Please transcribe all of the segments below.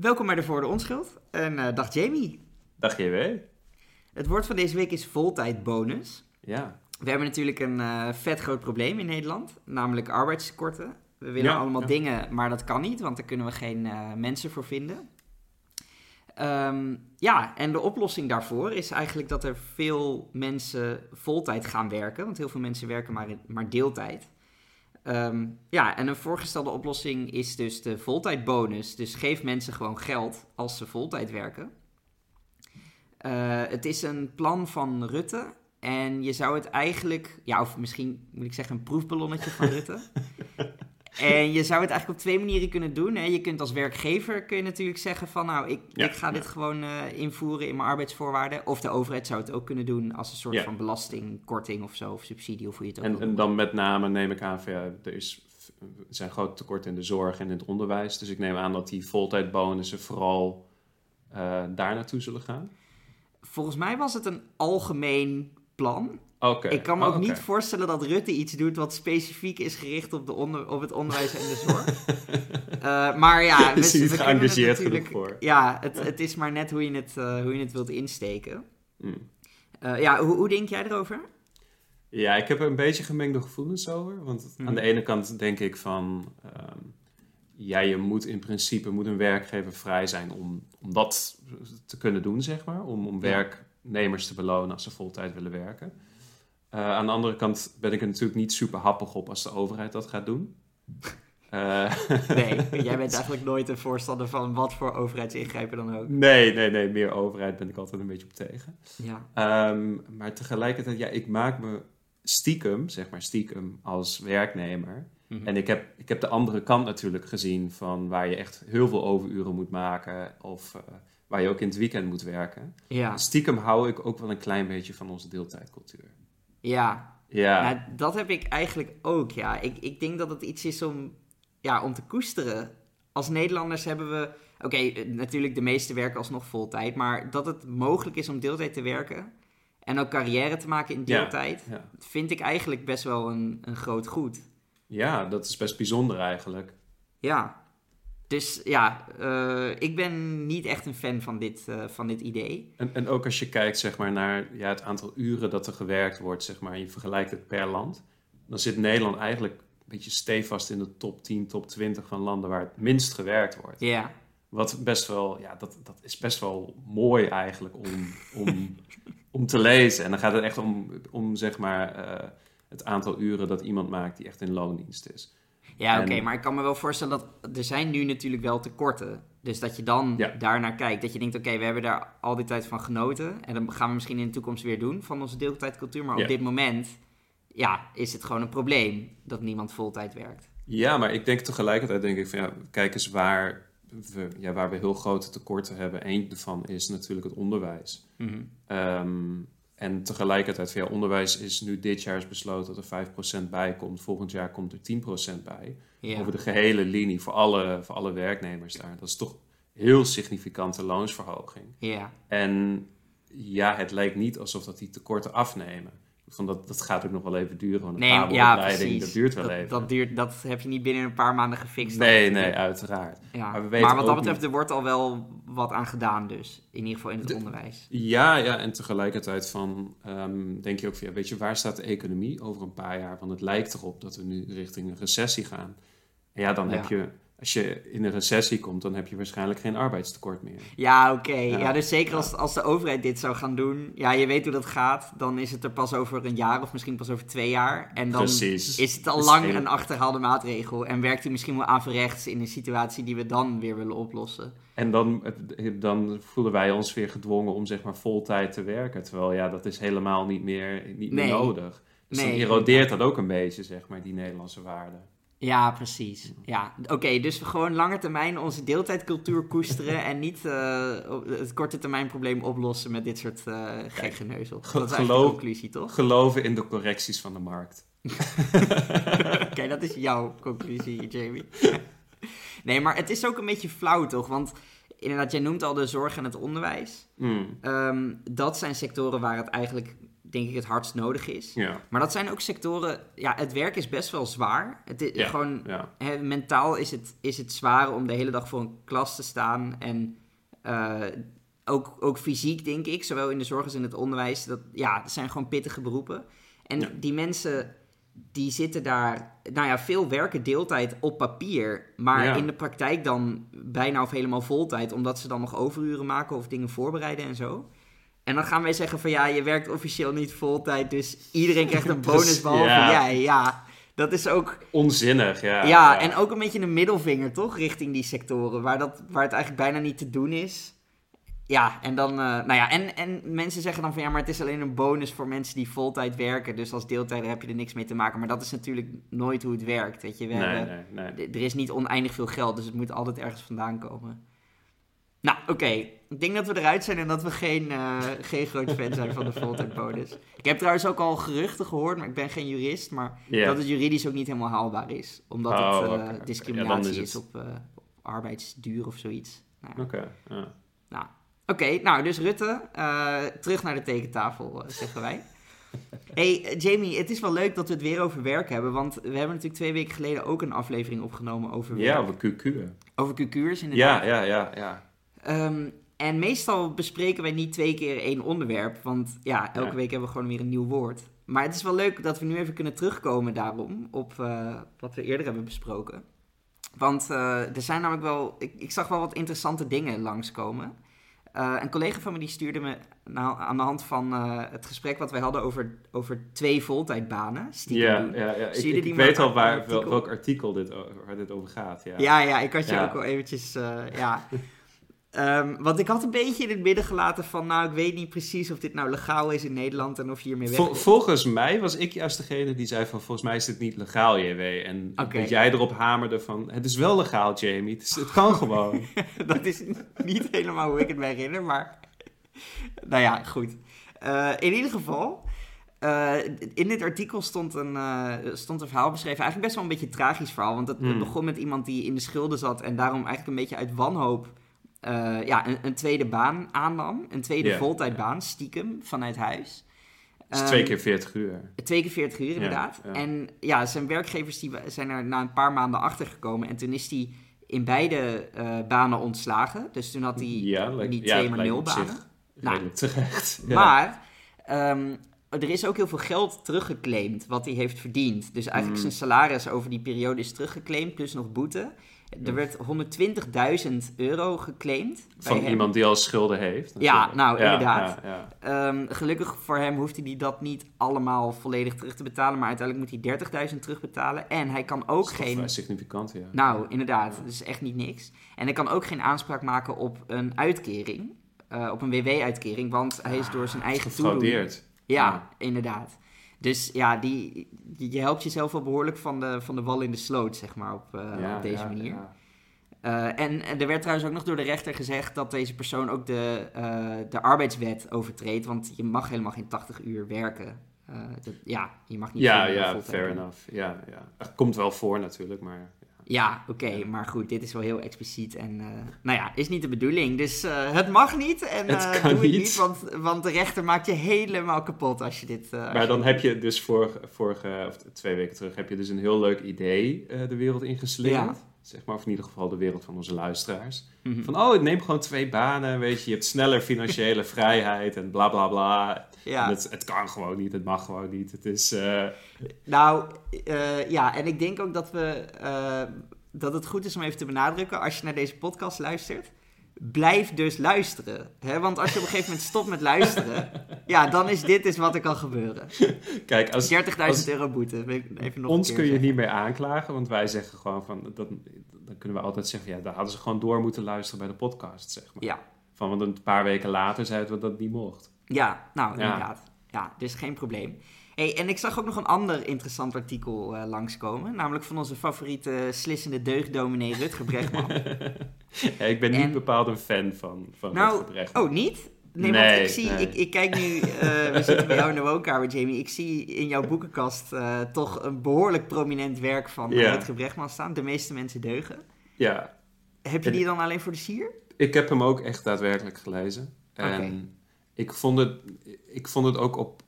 Welkom bij de Voor de Onschuld. En eh, dag Jamie. Dag JW. Het woord van deze week is voltijdbonus. Ja. We hebben natuurlijk een eh, vet groot probleem in Nederland, namelijk arbeidstekorten. We willen Ja, allemaal ja. dingen, maar dat kan niet, want daar kunnen we geen eh, mensen voor vinden. Ehm, ja, en de oplossing daarvoor is eigenlijk dat er veel mensen voltijd gaan werken, want heel veel mensen werken maar, in- maar deeltijd. Ehm, ja, en een voorgestelde oplossing is dus de voltijdbonus. Dus geef mensen gewoon geld als ze voltijd werken. Eh, het is een plan van Rutte. En je zou het eigenlijk, ja, of misschien moet ik zeggen een proefballonnetje van Rutte. En je zou het eigenlijk op twee manieren kunnen doen. Hè. Je kunt als werkgever kun je natuurlijk zeggen van nou, ik, Ja, ik ga dit gewoon eh, invoeren in mijn arbeidsvoorwaarden. Of de overheid zou het ook kunnen doen als een soort Ja. van belastingkorting of zo, of subsidie of hoe je het ook En, en dan met name neem ik aan van ja, er, is, zijn grote tekorten in de zorg en in het onderwijs. Dus ik neem aan dat die voltijdbonussen vooral eh, daar naartoe zullen gaan. Volgens mij was het een algemeen plan. Oké. Ik kan me ook niet voorstellen dat Rutte iets doet wat specifiek is gericht op, de onder, op het onderwijs en de zorg. Eh, maar ja, Is we kunnen het geëngageerd genoeg voor? Ja, het, het is maar net hoe je het, eh, hoe je het wilt insteken. Mm. Eh, ja, hoe, hoe denk jij erover? Ja, ik heb er een beetje gemengde gevoelens over. Want Mhm. aan de ene kant denk ik van... ehm, ja, je moet in principe moet een werkgever vrij zijn om, om dat te kunnen doen, zeg maar. Om, om Ja. Werknemers te belonen als ze voltijd willen werken. Eh, aan de andere kant ben ik er natuurlijk niet super happig op als de overheid dat gaat doen. Eh, Nee, jij bent eigenlijk nooit een voorstander van wat voor overheidsingrijpen dan ook. nee, nee, nee, meer overheid ben ik altijd een beetje op tegen. Ja, Ehm, maar tegelijkertijd, ja, ik maak me stiekem, zeg maar stiekem, als werknemer. Mhm. En ik heb, ik heb de andere kant natuurlijk gezien van waar je echt heel veel overuren moet maken of eh, waar je ook in het weekend moet werken. ja, Stiekem hou ik ook wel een klein beetje van onze deeltijdcultuur. ja. Ja, Nou, dat heb ik eigenlijk ook, ja. Ik, ik denk dat het iets is om, ja, om te koesteren. Als Nederlanders hebben we... Oké, eh, natuurlijk de meeste werken alsnog voltijd. Maar dat het mogelijk is om deeltijd te werken... en ook carrière te maken in Ja. deeltijd... ja. vind ik eigenlijk best wel een, een groot goed. ja, dat is best bijzonder eigenlijk. Ja. Dus ja, eh, ik ben niet echt een fan van dit, eh, van dit idee. En, en ook als je kijkt zeg maar, naar ja, het aantal uren dat er gewerkt wordt, zeg maar, en je vergelijkt het per land, dan zit Nederland eigenlijk een beetje stevast in de top 10, top 20 van landen waar het minst gewerkt wordt. Ja, Wat best wel, ja, dat, dat is best wel mooi eigenlijk om, om, om te lezen. En dan gaat het echt om, om zeg maar, eh, het aantal uren dat iemand maakt die echt in loondienst is. Ja oké, maar ik kan me wel voorstellen dat er zijn nu natuurlijk wel tekorten. Dus dat je dan Ja. daarnaar kijkt. Dat je denkt, oké, we hebben daar al die tijd van genoten. En dan gaan we misschien in de toekomst weer doen van onze deeltijdcultuur. Maar Ja. op dit moment, ja, is het gewoon een probleem dat niemand voltijd werkt. Ja, maar ik denk tegelijkertijd, denk ik van ja, kijk eens waar we, ja, waar we heel grote tekorten hebben. Eén daarvan is natuurlijk het onderwijs. Ehm, en tegelijkertijd, ja, onderwijs is nu dit jaar is besloten dat er 5% bij komt. Volgend jaar komt er 10% bij. Ja. Over de gehele linie voor alle, voor alle werknemers daar. Dat is toch heel significante loonsverhoging. ja. En ja, het lijkt niet alsof dat die tekorten afnemen. Van dat, dat gaat ook nog wel even duren. Een Nee, ja, precies. dat duurt wel dat, even. Dat, duurt, dat heb je niet binnen een paar maanden gefixt. nee, nee, uiteraard. Ja. Maar Maar, we weten wat dat betreft, niet- er wordt al wel wat aan gedaan dus. In ieder geval in het De- onderwijs. Ja, ja, en tegelijkertijd van, ehm, denk je ook van, ja, weet je, waar staat de economie over een paar jaar? Want het lijkt erop dat we nu richting een recessie gaan. En ja, dan Ja. heb je, als je in een recessie komt, dan heb je waarschijnlijk geen arbeidstekort meer. Ja, oké. Ja. Ja. dus zeker als, als de overheid dit zou gaan doen. Ja, je weet hoe dat gaat. Dan is het er pas over een jaar of misschien pas over twee jaar. En dan Precies. is het al is lang heel- een achterhaalde maatregel. En werkt hij misschien wel averechts in een situatie die we dan weer willen oplossen. En dan, dan voelen wij ons weer gedwongen om zeg maar voltijd te werken. Terwijl ja, dat is helemaal niet meer, niet meer Nee. nodig. Dus Nee, dan erodeert dat ook een beetje, zeg maar, die Nederlandse waarde. Ja, precies. Ja, oké. dus gewoon lange termijn onze deeltijdcultuur koesteren. en niet eh, het korte termijn probleem oplossen met dit soort eh gek geneuzel. Dat is de geloof- conclusie, toch? Geloven in de correcties van de markt. Oké, dat is jouw conclusie, Jamie. nee, maar het is ook een beetje flauw, toch? Want inderdaad, jij noemt al de zorg en het onderwijs. Mm. Ehm, dat zijn sectoren waar het eigenlijk denk ik het hardst nodig is. Ja. Maar dat zijn ook sectoren, ja, het werk is best wel zwaar. Het is Ja. gewoon, Ja. mentaal is het, is het zwaar om de hele dag voor een klas te staan. En eh, ook, ook fysiek, denk ik, zowel in de zorg als in het onderwijs. Dat, ja, dat zijn gewoon pittige beroepen. En die mensen, die zitten daar, nou ja, veel werken deeltijd op papier. Maar in de praktijk dan bijna of helemaal voltijd. Omdat ze dan nog overuren maken of dingen voorbereiden en zo. En dan gaan wij zeggen van ja, je werkt officieel niet voltijd, dus iedereen krijgt een bonus Dus, behalve ja. jij. Ja, dat is ook, Onzinnig, ja. ja, en ook een beetje een middelvinger toch, richting die sectoren, waar, dat, waar het eigenlijk bijna niet te doen is. Ja, en dan, eh, nou ja, en, en mensen zeggen dan van ja, maar het is alleen een bonus voor mensen die voltijd werken, dus als deeltijder heb je er niks mee te maken. Maar dat is natuurlijk nooit hoe het werkt, weet je. We Nee, hebben, nee, nee. D- Er is niet oneindig veel geld, dus het moet altijd ergens vandaan komen. Nou, oké. Ik denk dat we eruit zijn en dat we geen, eh, geen groot fan zijn van de voltijdbonus. Ik heb trouwens ook al geruchten gehoord, maar ik ben geen jurist, maar dat het juridisch ook niet helemaal haalbaar is. Omdat Oh, het eh, oké, oké. discriminatie Ja, is is, het- op, eh, op arbeidsduur of zoiets. Nou. Oké, nou, Oké, nou, dus Rutte, eh, terug naar de tekentafel, eh, zeggen wij. hey, eh, Jamie, het is wel leuk dat we het weer over werk hebben, want we hebben natuurlijk twee weken geleden ook een aflevering opgenomen over werk. Ja, over QQ. Over QQ'ers inderdaad. Ja, ja, ja, ja. Ehm, en meestal bespreken wij niet twee keer één onderwerp, want ja, elke Ja. week hebben we gewoon weer een nieuw woord. Maar het is wel leuk dat we nu even kunnen terugkomen daarom op eh, wat we eerder hebben besproken. Want eh, er zijn namelijk wel, ik, ik zag wel wat interessante dingen langskomen. Eh een collega van me die stuurde me nou, aan de hand van het gesprek wat wij hadden over, over twee voltijdbanen. Ja, ja, ja. Ik, ik weet al waar, artikel? welk artikel dit, waar dit over gaat. Ja. Ja, ja, ik had je Ja. ook al eventjes, ja. Ehm, want ik had een beetje in het midden gelaten van, nou, ik weet niet precies of dit nou legaal is in Nederland en of je hiermee weg Vol- wil. volgens mij was ik juist degene die zei van volgens mij is dit niet legaal, JW. En dat jij erop hamerde van het is wel legaal, Jamie. Het, is- het kan gewoon. dat is niet helemaal hoe ik het me herinner, maar... nou ja, goed. Eh, in ieder geval, eh, in dit artikel stond een, eh, stond een verhaal beschreven. Eigenlijk best wel een beetje een tragisch verhaal. Want het, het Hmm. begon met iemand die in de schulden zat en daarom eigenlijk een beetje uit wanhoop... eh, ja, een, een tweede baan aannam. Een tweede Ja, voltijdbaan, stiekem, vanuit huis. Het is Ehm, twee keer 40 uur. Twee keer 40 uur, inderdaad. ja. En ja, zijn werkgevers die zijn er na een paar maanden achter gekomen. En toen is hij in beide eh, banen ontslagen. Dus toen had hij Ja, niet ja, twee, maar nul banen. Nou, terecht. Maar ehm, er is ook heel veel geld teruggeclaimd wat hij heeft verdiend. Dus eigenlijk Mm. zijn salaris over die periode is teruggeclaimd, plus nog boete. Er werd 120.000 euro geclaimd. Van hem. iemand die al schulden heeft. Ja, nou, Ja, inderdaad. Ja, ja. Ehm, gelukkig voor hem hoefde hij dat niet allemaal volledig terug te betalen. Maar uiteindelijk moet hij 30.000 terugbetalen. En hij kan ook Dat is toch geen. vrij significant, ja. Nou, inderdaad, dat is echt niet niks. En hij kan ook geen aanspraak maken op een uitkering. eh, op een WW-uitkering, want hij is door zijn eigen toedoen... Ja. inderdaad. Dus ja, die, je helpt jezelf wel behoorlijk van de, van de wal in de sloot, zeg maar, op, eh, Ja, op deze ja, manier. ja. Eh, en, en er werd trouwens ook nog door de rechter gezegd dat deze persoon ook de, eh, de arbeidswet overtreedt, want je mag helemaal geen 80 uur werken. Dat, ja, je mag niet Ja, ja, fair enough. Ja, ja. Dat komt wel voor natuurlijk, maar... Ja, oké, maar goed, dit is wel heel expliciet en, eh, nou ja, is niet de bedoeling. Dus eh, het mag niet en Het eh, kan doe het niet. niet, want, want de rechter maakt je helemaal kapot als je dit... als Maar dan heb je dus vorige, vorige of twee weken terug, heb je dus een heel leuk idee de wereld ingeslingerd. Zeg maar, of in ieder geval de wereld van onze luisteraars. Mhm. Van, oh, neem gewoon twee banen, weet je. Je hebt sneller financiële vrijheid en bla bla bla. Ja. Het, het kan gewoon niet, het mag gewoon niet. Het is... eh, Nou, eh, ja, en ik denk ook dat we eh, dat het goed is om even te benadrukken als je naar deze podcast luistert. Blijf dus luisteren. Hè? Want als je op een gegeven moment stopt met luisteren, ja, dan is dit dus wat er kan gebeuren. 30.000 kijk, als, als- euro boete. Even nog ons kun je niet meer aanklagen, want wij zeggen gewoon van... Dat, dan kunnen we altijd zeggen, ja, daar hadden ze gewoon door moeten luisteren bij de podcast, zeg maar. Ja, Van, want een paar weken later zeiden we dat niet mocht. ja, nou Ja. inderdaad. Ja, dus geen probleem. Hey, en ik zag ook nog een ander interessant artikel eh, langskomen. Namelijk van onze favoriete slissende deugddominee Rutger Bregman. Ja, ik ben niet bepaald een fan van, van Nou. Oh, niet? Nee, Nee, want ik zie, nee. ik, ik kijk nu, eh, we zitten bij jou in de woonkamer, Jamie. Ik zie in jouw boekenkast eh, toch een behoorlijk prominent werk van Ja. Rutger Bregman staan. De meeste mensen deugen. Ja, Heb je En- die dan alleen voor de sier? ik heb hem ook echt daadwerkelijk gelezen. En ik, vond het, ik vond het ook op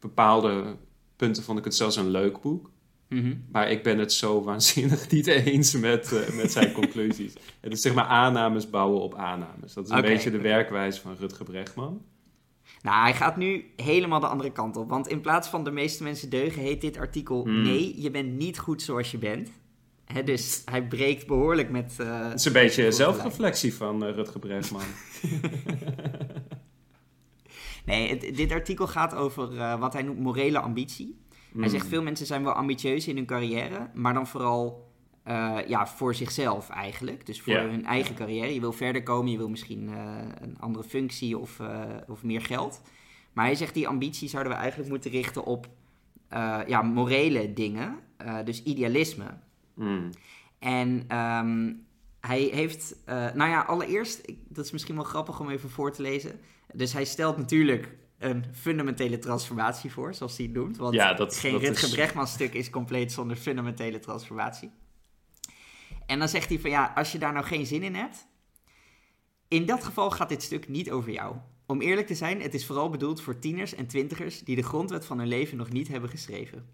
bepaalde punten vond ik het zelfs een leuk boek. Mhm. Maar ik ben het zo waanzinnig niet eens met, eh, met zijn conclusies. Het is zeg maar aannames bouwen op aannames. Dat is een beetje de werkwijze van Rutger Bregman. Nou, hij gaat nu helemaal de andere kant op. Want in plaats van de meeste mensen deugen, heet dit artikel... Hmm. Nee, je bent niet goed zoals je bent. Dus hij breekt behoorlijk met... eh, Het is een beetje zelfreflectie van eh, Rutger Bregman. Nee, het- dit artikel gaat over wat hij noemt morele ambitie. Hij zegt veel mensen zijn wel ambitieus in hun carrière, maar dan vooral eh, ja, voor zichzelf eigenlijk. Dus voor hun eigen carrière. Je wil verder komen, je wil misschien eh, een andere functie of, eh, of meer geld. Maar hij zegt die ambitie zouden we eigenlijk moeten richten op ja, morele dingen, dus idealisme. Mm. En ehm, hij heeft, nou ja, allereerst, dat is misschien wel grappig om even voor te lezen. Dus hij stelt natuurlijk een fundamentele transformatie voor, zoals hij het noemt. Want Ja, dat- geen dat Rutger is- Bregman stuk is compleet zonder fundamentele transformatie. En dan zegt hij van ja, als je daar nou geen zin in hebt, in dat geval gaat dit stuk niet over jou. Om eerlijk te zijn, het is vooral bedoeld voor tieners en twintigers die de grondwet van hun leven nog niet hebben geschreven.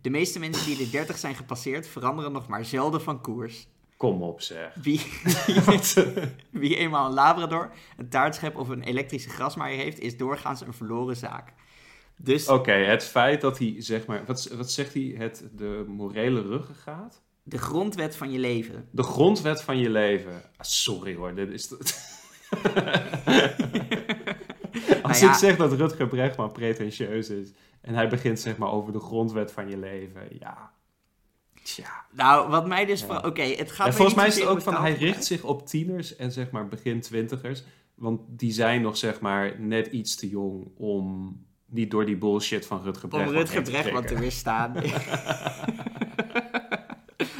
De meeste mensen die de 30 zijn gepasseerd veranderen nog maar zelden van koers. Kom op zeg. Wie, wie eenmaal een labrador, een taartschep of een elektrische grasmaaier heeft, is doorgaans een verloren zaak. Dus Oké, het feit dat hij, zeg maar, wat, wat zegt hij, het de morele ruggengraat? de grondwet van je leven. De grondwet van je leven. Ah, sorry hoor, dit is... Als Nou ja. ik zeg dat Rutger Bregman pretentieus is en hij begint zeg maar over de grondwet van je leven, ja. Tja. Nou, wat mij dus... Van- Oké, het gaat En volgens mij is het ook om van, hij richt zich op tieners en zeg maar begin twintigers. Want die zijn nog zeg maar net iets te jong om niet door die bullshit van Rutger Om Bregman Rutger heen te weerstaan.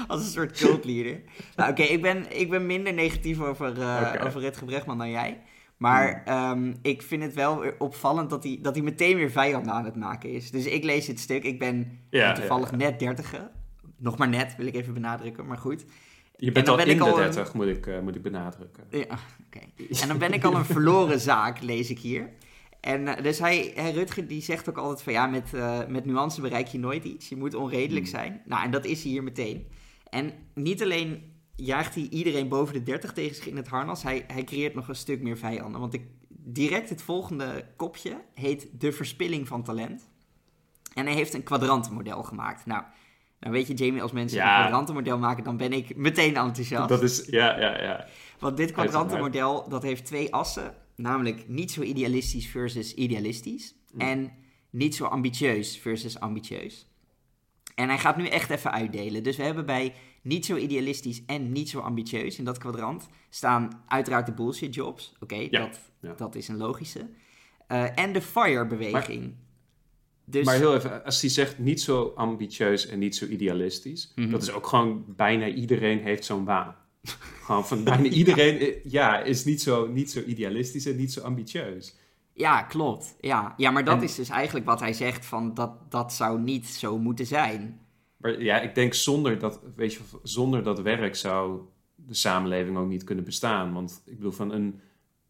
Als een soort cultleader. Nou, oké, ik, ben, ik ben minder negatief over, Oké. over Rutger Bregman dan jij. Maar ehm, ik vind het wel opvallend dat hij, dat hij meteen weer vijanden aan het maken is. Dus ik lees dit stuk. Ik ben Ja, toevallig ja, net dertiger. Nog maar net, wil ik even benadrukken. Maar goed. Je En bent al ben in de al een- 30, moet, ik, eh, moet ik benadrukken. Ja, oké. En dan ben ik al een verloren zaak, lees ik hier. En eh, dus hij, Rutger, die zegt ook altijd van ja, met, eh, met nuance bereik je nooit iets. Je moet onredelijk Hmm. zijn. Nou, en dat is hij hier meteen. En niet alleen jaagt hij iedereen boven de 30 tegen zich in het harnas, hij, hij creëert nog een stuk meer vijanden. Want ik, direct het volgende kopje heet De Verspilling van Talent. En hij heeft een kwadrantenmodel gemaakt. Nou, dan weet je, Jamie, als mensen Ja. een kwadrantenmodel maken, dan ben ik meteen enthousiast. Dat is, ja, ja, ja. Want dit kwadrantenmodel, dat heeft twee assen. Namelijk niet zo idealistisch versus idealistisch. Mm. En niet zo ambitieus versus ambitieus. En hij gaat nu echt even uitdelen. Dus we hebben bij niet zo idealistisch en niet zo ambitieus in dat kwadrant staan uiteraard de bullshit jobs. Oké, Ja, dat, ja. dat is een logische. Eh, en de FIRE-beweging. Dus, Maar heel even, als hij zegt niet zo ambitieus en niet zo idealistisch, Mhm. dat is ook gewoon bijna iedereen heeft zo'n baan. gewoon van bijna iedereen, eh, ja, is niet zo, niet zo idealistisch en niet zo ambitieus. Ja, klopt. Ja, ja maar dat En- is dus eigenlijk wat hij zegt van dat, dat zou niet zo moeten zijn. Maar ja, ik denk zonder dat, weet je, zonder dat werk zou de samenleving ook niet kunnen bestaan. Want ik bedoel, van een,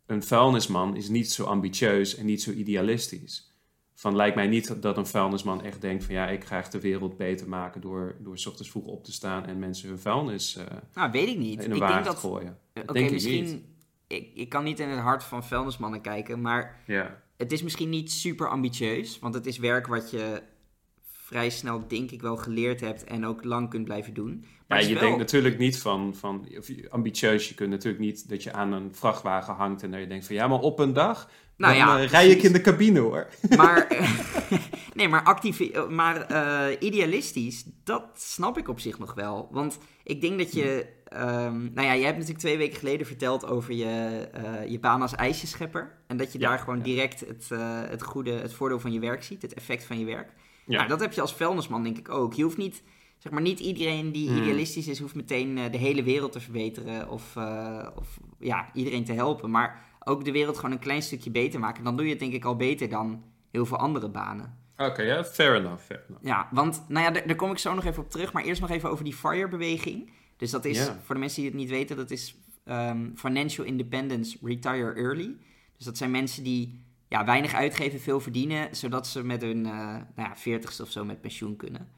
een vuilnisman is niet zo ambitieus en niet zo idealistisch. Van lijkt mij niet dat een vuilnisman echt denkt van ja, ik ga echt de wereld beter maken door, door 's ochtends vroeg op te staan en mensen hun vuilnis eh, Nou, weet ik niet. in een ik denk dat gooien. Eh, Oké, misschien. niet. Ik, ik kan niet in het hart van vuilnismannen kijken, maar Ja. het is misschien niet super ambitieus. Want het is werk wat je vrij snel, denk ik, wel geleerd hebt en ook lang kunt blijven doen. Maar Ja, je wel- denkt natuurlijk niet van, van of ambitieus. Je kunt natuurlijk niet dat je aan een vrachtwagen hangt en dat je denkt van ja, maar op een dag Nou dan, ja, eh, rij ik in de cabine hoor. Maar, nee, maar, actief, maar eh, idealistisch, dat snap ik op zich nog wel. Want ik denk dat je... ehm, nou ja, je hebt natuurlijk twee weken geleden verteld over je, eh, je baan als ijsjeschepper. En dat je Ja, daar gewoon ja. direct het, het goede, het voordeel van je werk ziet. Het effect van je werk. Ja. Nou, dat heb je als vuilnisman denk ik ook. Je hoeft niet... Zeg maar, niet iedereen die Hmm. idealistisch is, hoeft meteen de hele wereld te verbeteren of, of ja, iedereen te helpen. Maar ook de wereld gewoon een klein stukje beter maken. Dan doe je het denk ik al beter dan heel veel andere banen. Oké, ja, fair enough, fair enough. Ja, want nou ja, daar, kom ik zo nog even op terug. Maar eerst nog even over die FIRE-beweging. Dus dat is, voor de mensen die het niet weten, dat is ehm, Financial Independence Retire Early. Dus dat zijn mensen die ja, weinig uitgeven, veel verdienen, zodat ze met hun uh, nou ja, 40ste of zo met pensioen kunnen.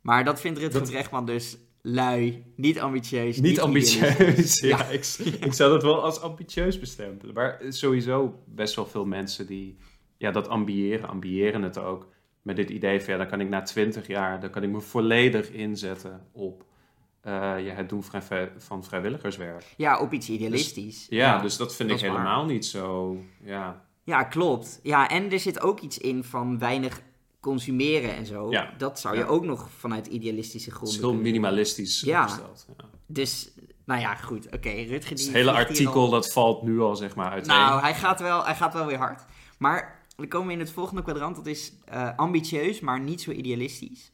Maar dat vindt Rutger Dat- Brechtman dus lui, niet ambitieus. Niet ambitieus. Ja, Ja. ik, ik zou dat wel als ambitieus bestempelen. Maar sowieso best wel veel mensen die ja, dat ambiëren, ambiëren het ook. Met dit idee van ja, dan kan ik na twintig jaar, dan kan ik me volledig inzetten op ja, het doen van, vrij- van vrijwilligerswerk. Ja, op iets idealistisch. Ja, dus dat vind dat ik waar. helemaal niet zo. Ja, Ja, klopt. Ja, en er zit ook iets in van weinig consumeren en zo. Ja. Dat zou Ja. je ook nog vanuit idealistische het gronden is heel minimalistisch Ja. opgesteld. Ja. Dus, nou ja, goed. Oké, Rutger Dus die... het hele artikel al- dat valt nu al zeg maar uiteen. Nou, hij gaat, wel, hij gaat wel weer hard. Maar dan komen we in het volgende kwadrant. Dat is eh, ambitieus, maar niet zo idealistisch.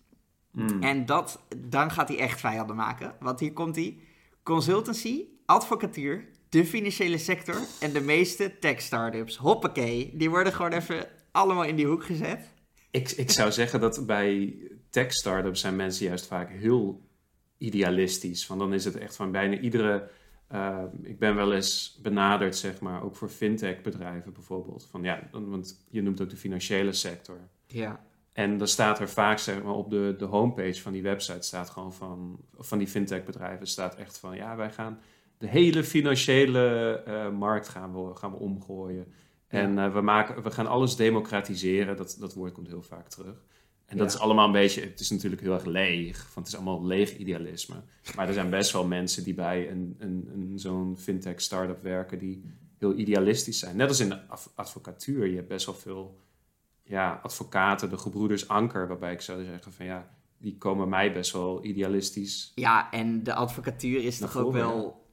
Mm. En dat, dan gaat hij echt vijanden maken. Want hier komt hij. Consultancy, advocatuur, de financiële sector en de meeste tech-startups. Hoppakee, die worden gewoon even allemaal in die hoek gezet. Ik, ik zou zeggen dat bij tech-startups zijn mensen juist vaak heel idealistisch. Want dan is het echt van bijna iedere... eh, ik ben wel eens benaderd, zeg maar, ook voor fintech-bedrijven bijvoorbeeld. Van, ja, want je noemt ook de financiële sector. Ja, En dan staat er vaak, zeg maar, op de, de homepage van die website staat gewoon van... van die fintech-bedrijven staat echt van... ja, wij gaan de hele financiële eh, markt gaan we, gaan we omgooien. En eh, we, maken, we gaan alles democratiseren. Dat, dat woord komt heel vaak terug. En dat Ja. is allemaal een beetje... Het is natuurlijk heel erg leeg. Want het is allemaal leeg idealisme. Maar er zijn best wel mensen die bij een, een, een, zo'n fintech-startup werken... die heel idealistisch zijn. Net als in de adv- advocatuur. Je hebt best wel veel ja, advocaten, de gebroeders Anker... waarbij ik zou zeggen van ja... die komen mij best wel idealistisch ja en de advocatuur is toch ook wel...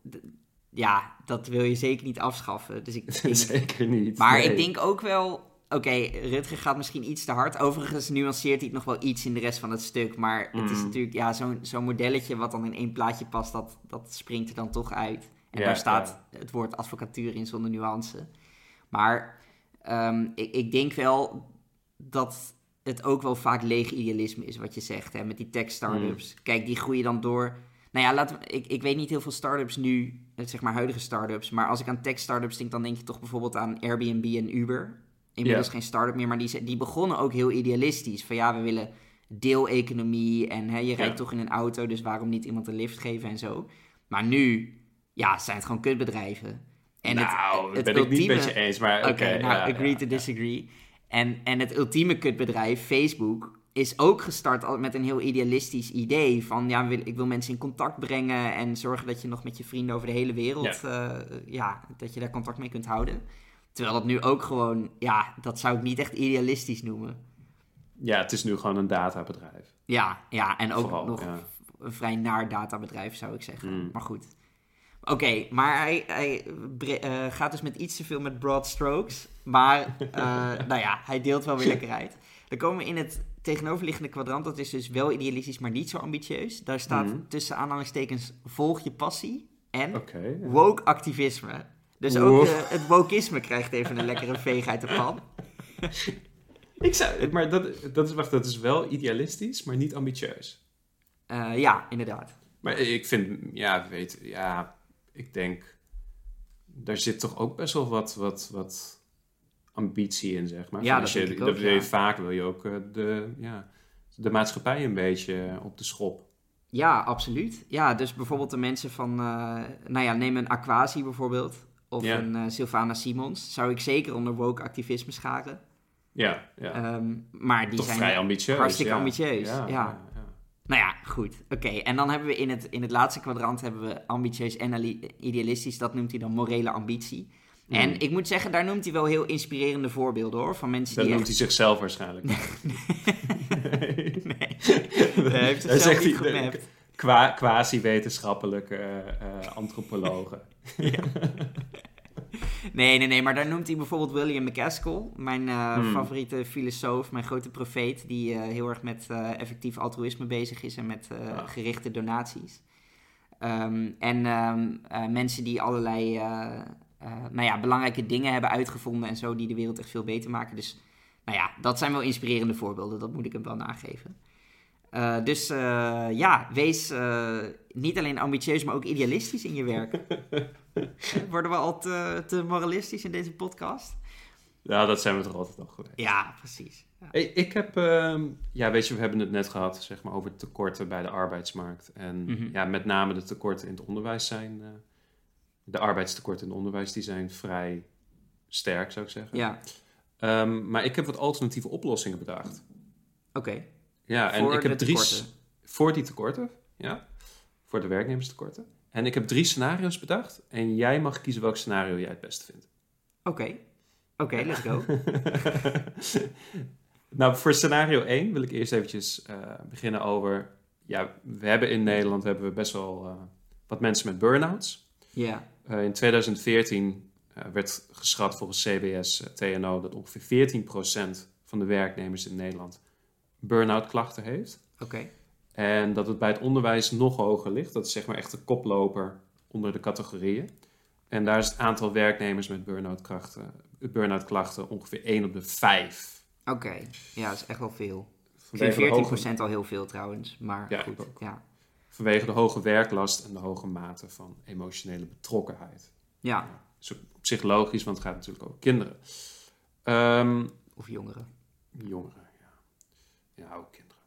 Ja, dat wil je zeker niet afschaffen. Dus ik denk Zeker niet. Maar nee. ik denk ook wel. Oké, Rutger gaat misschien iets te hard. Overigens nuanceert hij het nog wel iets in de rest van het stuk. Maar het is Mm. natuurlijk, ja, zo'n zo'n modelletje wat dan in één plaatje past, dat, dat springt er dan toch uit. En Ja, daar staat het woord advocatuur in zonder nuance. Maar ehm, ik, ik denk wel dat het ook wel vaak leeg idealisme is wat je zegt, hè, met die tech-startups. Mm. Kijk, die groeien dan door. Nou ja, laten we, ik, ik weet niet heel veel startups nu, eh, zeg maar huidige startups. Maar als ik aan tech-startups denk, dan denk je toch bijvoorbeeld aan Airbnb en Uber. Inmiddels geen start-up meer, maar die, die begonnen ook heel idealistisch. Van ja, we willen deeleconomie en hè, je rijdt Ja. toch in een auto, dus waarom niet iemand een lift geven en zo. Maar nu, ja, zijn het gewoon kutbedrijven. En nou, het, het ben ik niet met je eens, maar oké. Oké, nou, ja, agree ja, to disagree. En, en het ultieme kutbedrijf, Facebook, is ook gestart met een heel idealistisch idee. Van, ja, ik wil mensen in contact brengen en zorgen dat je nog met je vrienden over de hele wereld, ja, ja dat je daar contact mee kunt houden. Terwijl dat nu ook gewoon, ja, dat zou ik niet echt idealistisch noemen. Ja, het is nu gewoon een databedrijf. Ja, ja en ook Vooral, nog ja. een vrij naar databedrijf, zou ik zeggen. Mm. Maar goed. Oké, maar hij, hij eh, gaat dus met iets te veel met broad strokes. Maar, eh, nou ja, hij deelt wel weer lekker uit. Dan komen we in het tegenoverliggende kwadrant. Dat is dus wel idealistisch, maar niet zo ambitieus. Daar staat Mhm. tussen aanhalingstekens volg je passie en ja. woke activisme. Dus ook eh, het wokisme krijgt even een lekkere veeg uit de pan. Ik zou, maar dat, dat, is, wacht, dat is wel idealistisch, maar niet ambitieus. Eh, ja, inderdaad. Maar ik vind, ja, weet, ja, ik denk, daar zit toch ook best wel wat, wat, wat ambitie in, zeg maar. Ja, dat je, ook, dat wil je ja. vaak, wil je ook eh, de, ja, de maatschappij een beetje op de schop. Ja, absoluut. Ja, dus bijvoorbeeld de mensen van, eh, nou ja, neem een Aquasi bijvoorbeeld. Of Ja. een eh, Sylvana Simons. Zou ik zeker onder woke activisme scharen. Ja, ja. Ehm, maar die toch zijn vrij ambitieus. hartstikke ja. ambitieus, Ja. Nou ja, goed. Oké, en dan hebben we in het, in het laatste kwadrant hebben we ambitieus en ali- idealistisch. Dat noemt hij dan morele ambitie. En Mm. ik moet zeggen, daar noemt hij wel heel inspirerende voorbeelden hoor. Van mensen Dat die noemt echt... hij zichzelf waarschijnlijk. Nee, hij heeft Hij het zelf zegt niet gemapt. Qua, quasi-wetenschappelijke eh, eh, antropologen. Nee, nee, nee, maar daar noemt hij bijvoorbeeld William McCaskill, mijn eh, Hmm. favoriete filosoof, mijn grote profeet, die heel erg met effectief altruïsme bezig is en met Ah. gerichte donaties. Ehm, en ehm, eh, mensen die allerlei nou ja, belangrijke dingen hebben uitgevonden en zo, die de wereld echt veel beter maken. Dus nou ja, dat zijn wel inspirerende voorbeelden, dat moet ik hem wel nageven. Eh, dus eh, ja, wees eh, niet alleen ambitieus, maar ook idealistisch in je werk. Worden we al te, te moralistisch in deze podcast? Ja, dat zijn we toch altijd al geweest. Ja, precies. Ja. Hey, ik heb, ehm, ja, weet je, we hebben het net gehad, zeg maar, over tekorten bij de arbeidsmarkt. En Mhm. ja, met name de tekorten in het onderwijs zijn, eh, de arbeidstekorten in het onderwijs, die zijn vrij sterk, zou ik zeggen. Ja, Ehm, maar ik heb wat alternatieve oplossingen bedacht. oké. Ja, en Voor ik heb drie. tekorten. Voor die tekorten, ja. Voor de werknemerstekorten. En ik heb drie scenario's bedacht. En jij mag kiezen welk scenario jij het beste vindt. Oké. Oké, let's go. nou, voor scenario 1 wil ik eerst eventjes eh, beginnen over... Ja, we hebben in Nederland hebben we best wel eh, wat mensen met burn-outs. Ja, Eh, in 2014 eh, werd geschat volgens CBS eh, TNO dat ongeveer 14% van de werknemers in Nederland burn-out klachten heeft. oké. En dat het bij het onderwijs nog hoger ligt. Dat is zeg maar echt de koploper onder de categorieën. En daar is het aantal werknemers met burn-out, krachten, burn-out klachten ongeveer 1 op de 5. Oké, ja, dat is echt wel veel. Ik Vanwege vind de, 14% hoge, al heel veel trouwens, maar Ja, goed. Ja. Vanwege de hoge werklast en de hoge mate van emotionele betrokkenheid. ja, is ook op zich logisch, want het gaat natuurlijk over kinderen. Ehm, of jongeren. jongeren, ja. Ja, ook kinderen.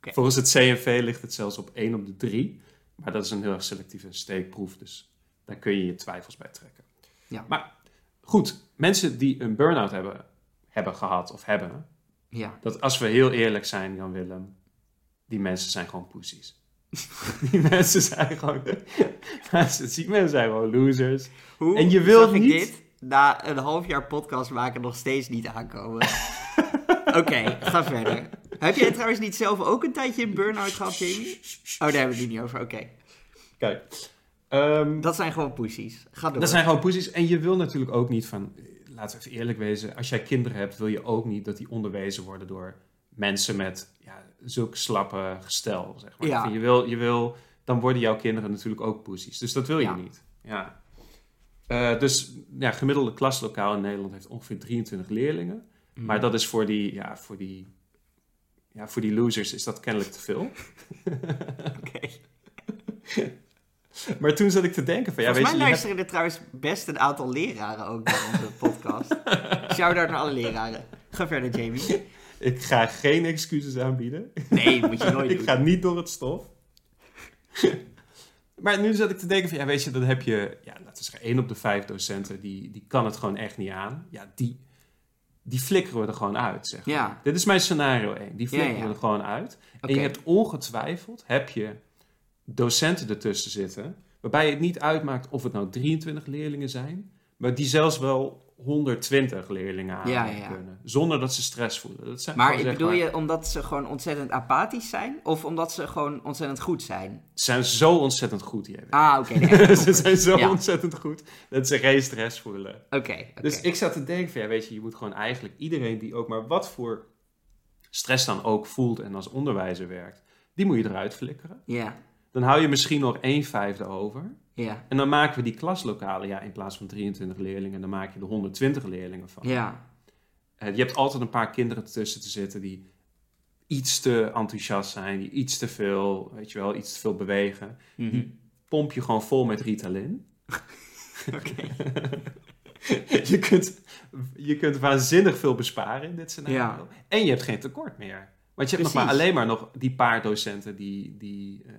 Volgens het CNV ligt het zelfs op 1 op de 3. Maar dat is een heel erg selectieve steekproef, dus daar kun je je twijfels bij trekken. Ja. Maar goed, mensen die een burn-out hebben, hebben gehad of hebben, Ja, dat als we heel eerlijk zijn, Jan Willem, die mensen zijn gewoon poesies. die mensen zijn gewoon. die mensen zijn gewoon losers. Hoe En je wilt niet- dit na een half jaar podcast maken nog steeds niet aankomen? Oké, ga verder. Heb jij trouwens niet zelf ook een tijdje een burn-out gehad, Jamie? Oh, daar hebben we het niet over. Oké. Kijk. ehm, Dat zijn gewoon poesies. Ga door. Dat zijn gewoon poesies. En je wil natuurlijk ook niet van, laten we even eerlijk wezen, als jij kinderen hebt, wil je ook niet dat die onderwezen worden door mensen met ja, zulk slappe gestel. Zeg maar. Ja. Je, wil, je wil, dan worden jouw kinderen natuurlijk ook poesies. Dus dat wil je Ja. niet. Ja. Eh, dus ja, gemiddelde klaslokaal in Nederland heeft ongeveer 23 leerlingen. Mm. Maar dat is voor die, ja, voor die, ja, voor die losers is dat kennelijk te veel. Oké. Maar toen zat ik te denken van, ja, Volgens weet mij je, je hebt- luisteren er trouwens best een aantal leraren ook naar onze podcast. Shout-out naar alle leraren. Ga verder, Jamie. Ik ga geen excuses aanbieden. Nee, moet je nooit ik doen. ga niet door het stof. maar nu zat ik te denken van, ja, weet je, dan heb je, ja, laten we zeggen, één op de vijf docenten, die, die kan het gewoon echt niet aan. Ja, die, die flikkeren we er gewoon uit, zeg maar. Ja, Dit is mijn scenario 1. Die flikkeren Ja, ja. we er gewoon uit. En je hebt ongetwijfeld, heb je docenten ertussen zitten, waarbij het niet uitmaakt of het nou 23 leerlingen zijn, maar die zelfs wel 120 leerlingen aan Ja, ja, ja. kunnen. Zonder dat ze stress voelen. Dat zijn Maar bedoel maar- je omdat ze gewoon ontzettend apathisch zijn? Of omdat ze gewoon ontzettend goed zijn? Ze zijn zo ontzettend goed hier. Ah, oké. ze zijn zo Ja. ontzettend goed dat ze geen stress voelen. Oké. Dus ik zat te denken van, ja, weet je, je moet gewoon eigenlijk iedereen die ook maar wat voor stress dan ook voelt en als onderwijzer werkt, die moet je eruit flikkeren. Ja, Dan hou je misschien nog een vijfde over. Ja, En dan maken we die klaslokalen, ja, in plaats van 23 leerlingen, dan maak je er 120 leerlingen van. ja. Eh, je hebt altijd een paar kinderen tussen te zitten die iets te enthousiast zijn, die iets te veel, weet je wel, iets te veel bewegen. Mhm. Die pomp je gewoon vol met Ritalin. Oké. je, kunt, je kunt waanzinnig veel besparen in dit scenario. Ja. En je hebt geen tekort meer. Want je hebt nog maar alleen maar nog die paar docenten die, die, eh,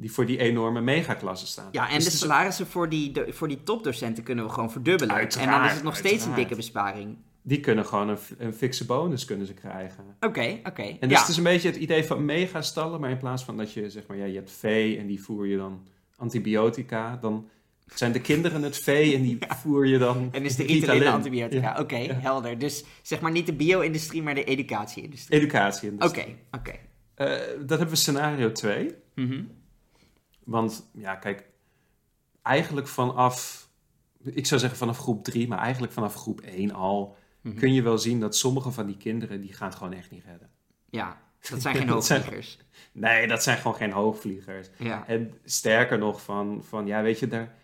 die voor die enorme megaklassen staan. Ja, en Dus de is- salarissen voor die, de- voor die topdocenten kunnen we gewoon verdubbelen. en dan is het nog steeds een dikke besparing. Die kunnen gewoon een, een fikse bonus kunnen ze krijgen. Oké, oké. En dus Ja, het is een beetje het idee van megastallen, maar in plaats van dat je zeg maar, ja, je hebt vee en die voer je dan antibiotica, dan zijn de kinderen het vee en die voer je dan en is de Ritalin de antibiotica. Ja. Oké, Ja. helder. Dus zeg maar niet de bio-industrie, maar de educatie-industrie. Educatie. Oké, oké. Eh, dat hebben we scenario 2. Mhm. Want ja, kijk, eigenlijk vanaf, ik zou zeggen vanaf groep 3, maar eigenlijk vanaf groep 1 al, Mhm. kun je wel zien dat sommige van die kinderen, die gaan het gewoon echt niet redden. Ja, dat zijn geen Dat zijn- hoogvliegers. Nee, dat zijn gewoon geen hoogvliegers. Ja, En sterker nog, van, van ja, weet je, daar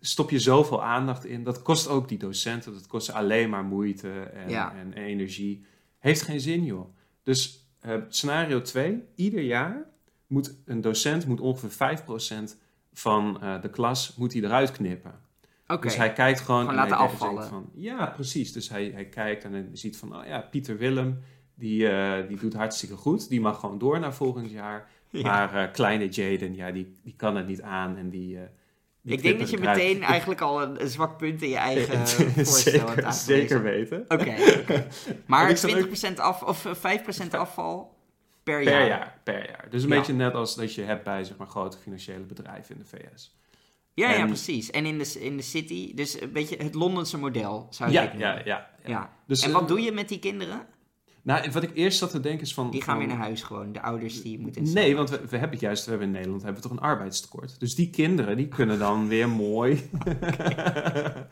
stop je zoveel aandacht in. Dat kost ook die docenten, dat kost alleen maar moeite en, Ja. en energie. Heeft geen zin, joh. Dus eh, scenario 2, ieder jaar moet een docent moet ongeveer 5% van eh, de klas moet hij eruit knippen. Oké. Dus hij kijkt gewoon... En laten afvallen. Van, ja, precies. Dus hij, hij kijkt en hij ziet van, oh ja, Pieter Willem, die, eh, die doet hartstikke goed. Die mag gewoon door naar volgend jaar. Ja. Maar eh, kleine Jaden, ja, die, die kan het niet aan en die... die Ik denk dat je eruit. meteen eigenlijk al een, een zwak punt in je eigen voorstel hebt zeker, weten. Oké, Maar ik zat 20% af, of eh, 5% afval per, Per jaar. jaar. per jaar. Dus een Ja. beetje net als dat je hebt bij zeg maar, grote financiële bedrijven in de VS. Ja, ja, precies. En in de, in de city, dus een beetje het Londense model zou je Ja, ja, ja, ja. ja. Dus, En eh, wat doe je met die kinderen? Nou, wat ik eerst zat te denken is van... Die gaan van- weer naar huis gewoon, de ouders die moeten... Nee, want we, we hebben het juist, we hebben in Nederland hebben we toch een arbeidstekort. Dus die kinderen, die kunnen dan weer mooi...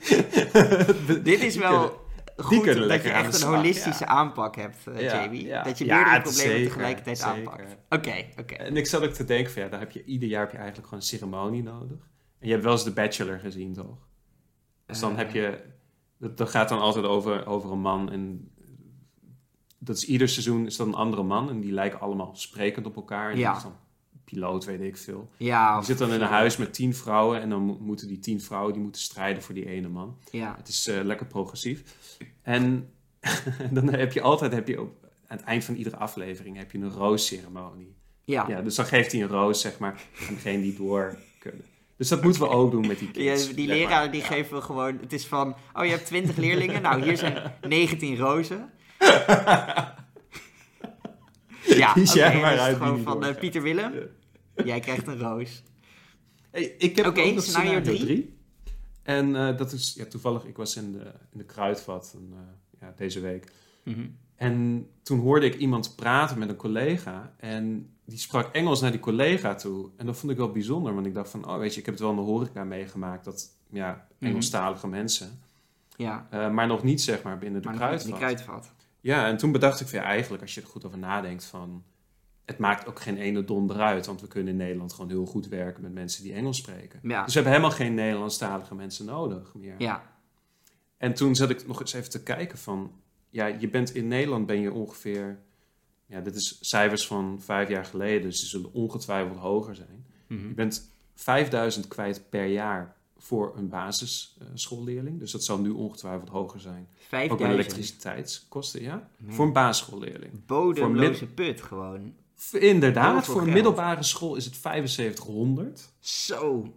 Dit is wel goed dat lekker je echt een slag, holistische ja. aanpak hebt, eh, Ja, Jamie. ja. Dat je meerdere problemen zeker, tegelijkertijd zeker. aanpakt. Oké, oké. En ik zat ook te denken van ja, daar heb je ieder jaar heb je eigenlijk gewoon een ceremonie nodig. En je hebt wel eens de Bachelor gezien, toch? Dus dan heb je... Dat, dat gaat dan altijd over, over een man en... Dat is ieder seizoen is dat een andere man en die lijken allemaal sprekend op elkaar. En Ja. is dan piloot, weet ik veel. Ja, Je zit dan in een huis met tien vrouwen en dan mo- moeten die tien vrouwen die moeten strijden voor die ene man. Ja, Het is eh, lekker progressief. En dan heb je altijd, heb je op, aan het eind van iedere aflevering, heb je een roosceremonie. ja. Ja, dus dan geeft hij een roos, zeg maar, aan degene die door kunnen. Dus dat moeten we ook doen met die Ja, die maar. die Ja. geven we gewoon... Het is van, oh je hebt 20 leerlingen, nou hier zijn 19 rozen. Ja, Kies oké, jij maar uit gewoon van eh. Pieter Willem, Ja. Jij krijgt een roos. Hey, ik heb Oké, ook nog scenario scenario drie. 3. En eh, dat is ja, toevallig, ik was in de, in de kruidvat en, eh, ja, deze week. Mhm. En toen hoorde ik iemand praten met een collega. En die sprak Engels naar die collega toe. En dat vond ik wel bijzonder. Want ik dacht van, oh weet je, ik heb het wel in de horeca meegemaakt. Dat, ja, Mhm. Engelstalige mensen. Ja, eh, maar nog niet, zeg maar, binnen de maar kruidvat. Ja, en toen bedacht ik van, ja, eigenlijk, als je er goed over nadenkt van... Het maakt ook geen ene donder uit. Want we kunnen in Nederland gewoon heel goed werken met mensen die Engels spreken. Ja, Dus we hebben helemaal geen Nederlandstalige mensen nodig meer. ja, En toen zat ik nog eens even te kijken van... Ja, je bent in Nederland ben je ongeveer... Ja, dit is cijfers van vijf jaar geleden, dus die zullen ongetwijfeld hoger zijn. Mhm. Je bent 5000 kwijt per jaar voor een basisschoolleerling. Dus dat zal nu ongetwijfeld hoger zijn. Ook met 5000. elektriciteitskosten, ja. Nee. Voor een basisschoolleerling. Bodemloze put gewoon. Inderdaad, voor een middelbare school is het 7500. Zo.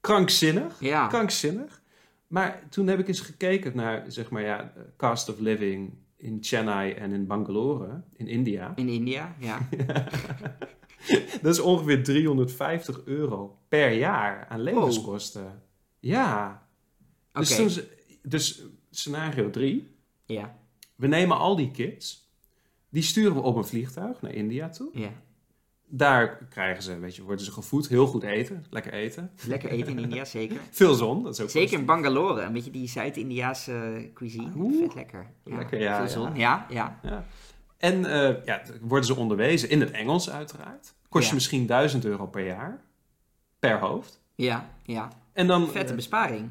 Krankzinnig. Ja. Krankzinnig. Maar toen heb ik eens gekeken naar, zeg maar, ja, cost of living in Chennai en in Bangalore, in India. In India, ja. Dat is ongeveer 350 euro per jaar aan levenskosten. Ja. Oké. Dus, toen ze- dus scenario 3. Ja, We nemen al die kids. Die sturen we op een vliegtuig naar India toe. ja. Daar krijgen ze, weet je, worden ze gevoed. Heel goed eten. Lekker eten. Lekker eten in India, zeker. Veel zon. Dat is ook Zeker in Bangalore, een beetje die Zuid-Indiaanse cuisine. Oeh. Vet lekker. Lekker, ja, Veel zon, ja, ja. Ja. En eh, ja, worden ze onderwezen in het Engels uiteraard. Kost Ja. je misschien 1000 euro per jaar. Per hoofd. Ja, ja. En dan, Vette eh, besparing.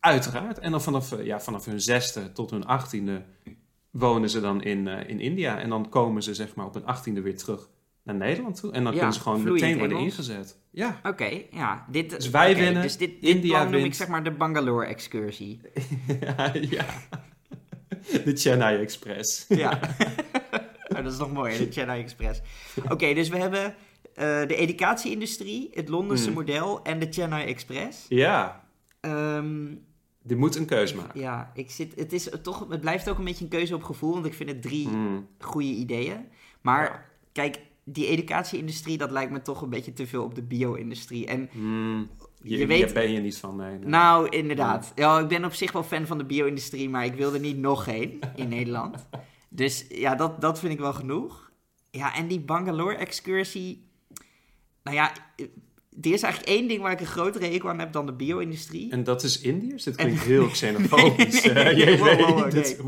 uiteraard. En dan vanaf, eh, ja, vanaf hun zesde tot hun achttiende wonen ze dan in, eh, in India. En dan komen ze zeg maar op hun achttiende weer terug naar Nederland toe. En dan Ja, kunnen ze gewoon meteen worden ingezet. Ja, Oké, ja. Dit, Dus wij oké, winnen, Dus dit, dit India noem ik zeg maar de Bangalore-excursie. ja, ja. De Chennai Express. Ja. Oh, dat is nog mooi, de Chennai Express. Oké, dus we hebben eh, de educatieindustrie, het Londense Mm. model en de Chennai Express. Ja, Ehm, die moet een keus maken. ja, ik zit, het, is toch, het blijft ook een beetje een keuze op gevoel, want ik vind het drie Mm. goede ideeën. Maar Ja. kijk, die educatieindustrie, dat lijkt me toch een beetje te veel op de bio-industrie. En Mm. Je, Je weet- ben je niet van, nee. nee. nou, inderdaad. Ja, ik ben op zich wel fan van de bio-industrie, maar ik wil er niet nog heen in Nederland. Dus ja, dat, dat vind ik wel genoeg. Ja, en die Bangalore-excursie. Nou ja, er is eigenlijk één ding waar ik een grotere hekel aan heb dan de bio-industrie. En dat is Indiërs? Dit klinkt heel xenofobisch. Nee, nee, nee, je wow, wow, weet, wow, dit-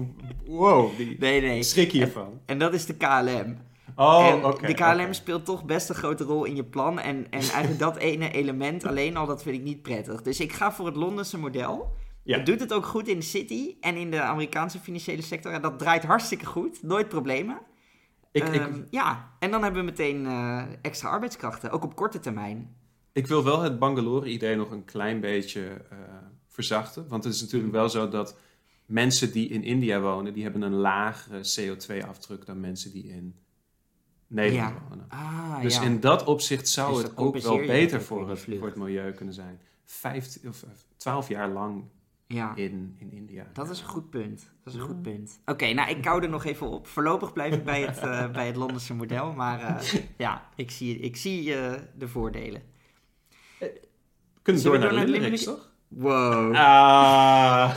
wow, die Nee, nee. schrik hiervan. En dat is de KLM. Oh, en oké. de KLM speelt toch best een grote rol in je plan. En, en eigenlijk dat ene element alleen al, dat vind ik niet prettig. Dus ik ga voor het Londense model. Ja. Het doet het ook goed in de city en in de Amerikaanse financiële sector. En dat draait hartstikke goed. Nooit problemen. Ik, ik, Ehm, ja, en dan hebben we meteen eh, extra arbeidskrachten. Ook op korte termijn. Ik wil wel het Bangalore-idee nog een klein beetje eh, verzachten. Want het is natuurlijk wel zo dat mensen die in India wonen, die hebben een lagere CO2-afdruk dan mensen die in Nederland Ja. wonen. Ah, Dus ja. in dat opzicht zou Dus het dan ook wel beter het voor het, voor het milieu kunnen zijn. Vijftien of eh, twaalf jaar lang ja. in, in India. Dat is een goed punt. Dat is een goed punt. Oké, nou, ik kou er nog even op. Voorlopig blijf ik bij het, eh, bij het Londense model. Maar eh, ja, ik zie, ik zie eh, de voordelen. Kunnen door naar de door naar limericks, de toch? Wow. Ah.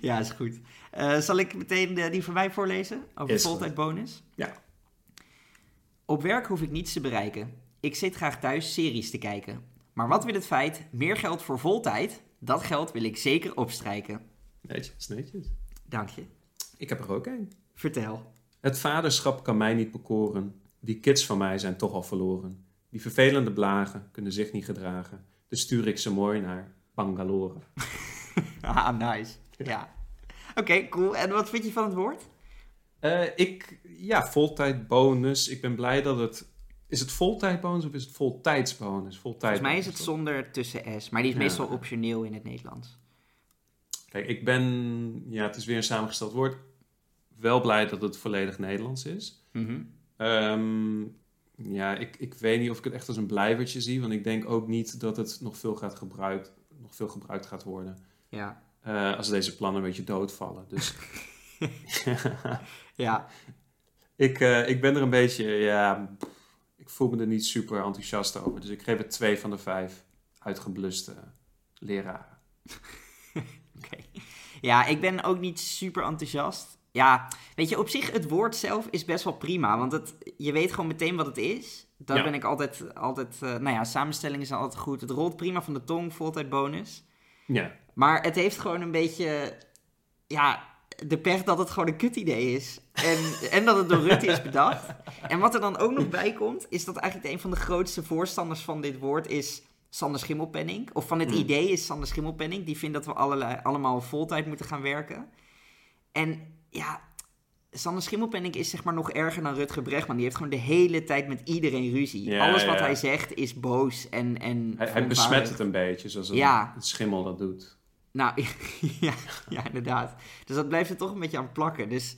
Ja, is goed. Eh, zal ik meteen eh, die van mij voorlezen? Over Is voltijdbonus? Ja. Op werk hoef ik niets te bereiken. Ik zit graag thuis series te kijken. Maar wat wil het feit? Meer geld voor voltijd? Dat geld wil ik zeker opstrijken. Netjes, netjes. Dank je. Ik heb er ook één. Vertel. Het vaderschap kan mij niet bekoren. Die kids van mij zijn toch al verloren. Die vervelende blagen kunnen zich niet gedragen. Dus stuur ik ze mooi naar Bangalore. Ah, nice. Ja. Oké, cool. En wat vind je van het woord? Eh, ik, ja, voltijdbonus. Ik ben blij dat het... Is het voltijdbonus of is het voltijdsbonus? Volgens mij is Voltijdbonus, het zonder tussen S, maar die is Ja. meestal optioneel in het Nederlands. Kijk, ik ben... Ja, het is weer een samengesteld woord. Wel blij dat het volledig Nederlands is. Mhm. Ehm, ja, ik, ik weet niet of ik het echt als een blijvertje zie. Want ik denk ook niet dat het nog veel, gaat gebruikt, nog veel gebruikt gaat worden. Ja. eh, als deze plannen een beetje doodvallen. Dus Ja. ik, eh, ik ben er een beetje... Ja, ik voel me er niet super enthousiast over. Dus ik geef het twee van de vijf uitgebluste leraren. Oké. Ja, ik ben ook niet super enthousiast. Ja, weet je, op zich, het woord zelf is best wel prima. Want het, je weet gewoon meteen wat het is. Daar Ja. ben ik altijd, altijd eh, nou ja, samenstellingen zijn altijd goed. Het rolt prima van de tong, voltijd bonus. Ja, Maar het heeft gewoon een beetje, ja, de pech dat het gewoon een kut idee is. En, en dat het door Rutte is bedacht. En wat er dan ook nog bij komt, is dat eigenlijk een van de grootste voorstanders van dit woord is Sander Schimmelpenning. Of van het Hmm. idee is Sander Schimmelpenning. Die vindt dat we allerlei, allemaal voltijd moeten gaan werken. En ja, Sander Schimmelpenning is zeg maar nog erger dan Rutger Bregman. Die heeft gewoon de hele tijd met iedereen ruzie. Ja, Alles wat ja. hij zegt is boos en, en hij, hij besmet het een beetje, zoals Ja. een schimmel dat doet. Nou, ja, ja, inderdaad. Dus dat blijft er toch een beetje aan plakken. Dus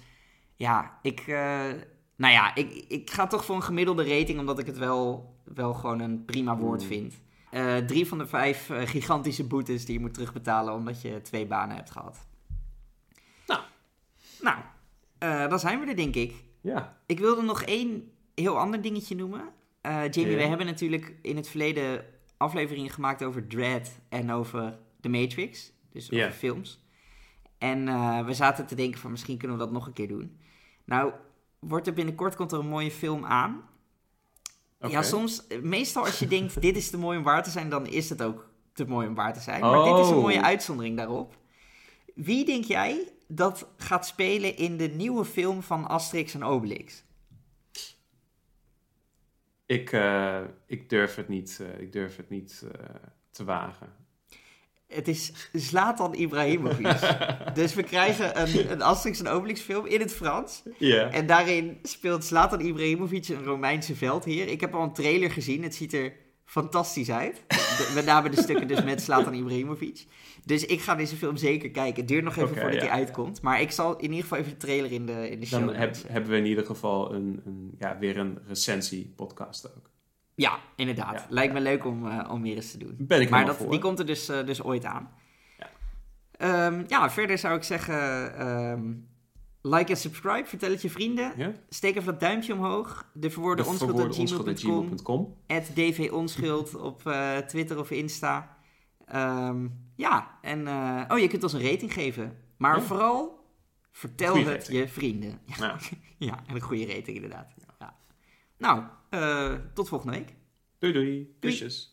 ja, ik, eh, nou ja, ik, ik ga toch voor een gemiddelde rating, omdat ik het wel, wel gewoon een prima woord Mm. vind. Eh, drie van de vijf eh, gigantische boetes die je moet terugbetalen omdat je twee banen hebt gehad. Nou. Eh, dan zijn we er, denk ik. Ja, Ik wilde nog één heel ander dingetje noemen. Eh, Jamie, Ja. we hebben natuurlijk in het verleden afleveringen gemaakt over Dread en over The Matrix. Dus over Ja. films. En eh, we zaten te denken van misschien kunnen we dat nog een keer doen. Nou, wordt er binnenkort komt er een mooie film aan. Ja, soms, meestal als je denkt dit is te mooi om waar te zijn, dan is het ook te mooi om waar te zijn. Maar dit is een Oh. mooie uitzondering daarop. Wie denk jij dat gaat spelen in de nieuwe film van Asterix en Obelix? Ik, eh, ik durf het niet, eh, ik durf het niet eh, te wagen. Het is Zlatan Ibrahimovic. dus we krijgen een, een Asterix en Obelix film in het Frans. Ja. En daarin speelt Zlatan Ibrahimovic een Romeinse veldheer. Ik heb al een trailer gezien. Het ziet er fantastisch uit. De- met name de stukken dus met Zlatan Ibrahimovic. Dus ik ga deze film zeker kijken. Het duurt nog even voordat ja. hij uitkomt. Maar ik zal in ieder geval even de trailer in de, in de show Dan heb, hebben we in ieder geval een, een, ja, weer een recensie-podcast ook. Ja, inderdaad. Ja. Lijkt me leuk om, eh, om weer eens te doen. Ben ik Maar dat, voor. die komt er dus, eh, dus ooit aan. Ja. Ehm, ja, verder zou ik zeggen... ehm, like en subscribe. Vertel het je vrienden. Steek even dat duimpje omhoog. De verwoorde De onschuld verwoorde at onschuld at gmail.com. gmail.com. At dvonschuld op eh, Twitter of Insta. Ehm, ja, en eh, oh, je kunt ons een rating geven. Maar Ja. vooral, vertel Goeie het rating. je vrienden. Ja, ja, en een goede rating inderdaad. Ja. Nou, eh, tot volgende week. doei doei. Kusjes.